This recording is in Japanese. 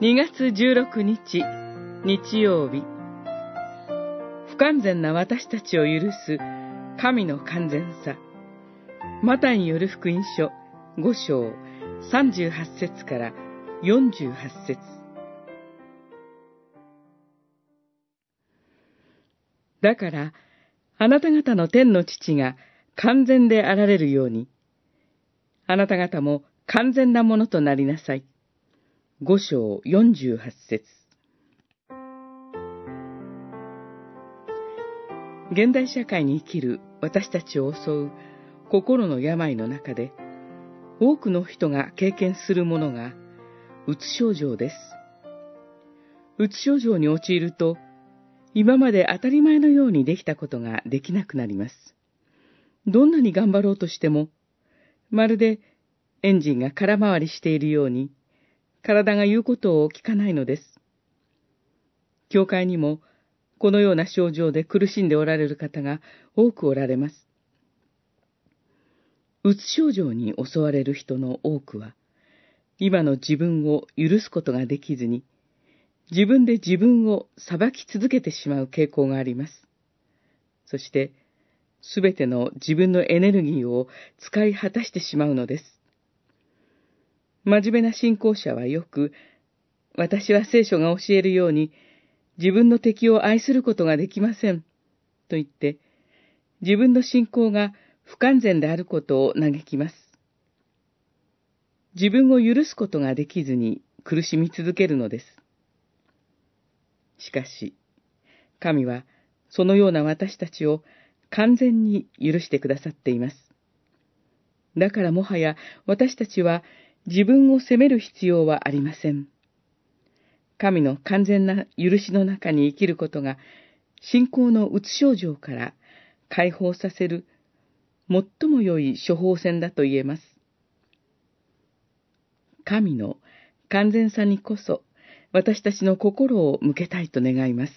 2月16日日曜日。不完全な私たちを許す神の完全さ。マタイによる福音書5章38節から48節。だから、あなた方の天の父が完全であられるように、あなた方も完全なものとなりなさい。五章四十八節現代社会に生きる私たちを襲う心の病の中で、多くの人が経験するものが、うつ症状です。うつ症状に陥ると、今まで当たり前のようにできたことができなくなります。どんなに頑張ろうとしても、まるでエンジンが空回りしているように、体が言うことを聞かないのです。教会にも、このような症状で苦しんでおられる方が多くおられます。うつ症状に襲われる人の多くは、今の自分を許すことができずに、自分で自分を裁き続けてしまう傾向があります。そして、すべての自分のエネルギーを使い果たしてしまうのです。真面目な信仰者はよく、私は聖書が教えるように、自分の敵を愛することができません。と言って、自分の信仰が不完全であることを嘆きます。自分を許すことができずに苦しみ続けるのです。しかし、神はそのような私たちを完全に許してくださっています。だからもはや私たちは自分を責める必要はありません。神の完全な許しの中に生きることが、信仰のうつ症状から解放させる最も良い処方箋だと言えます。神の完全さにこそ私たちの心を向けたいと願います。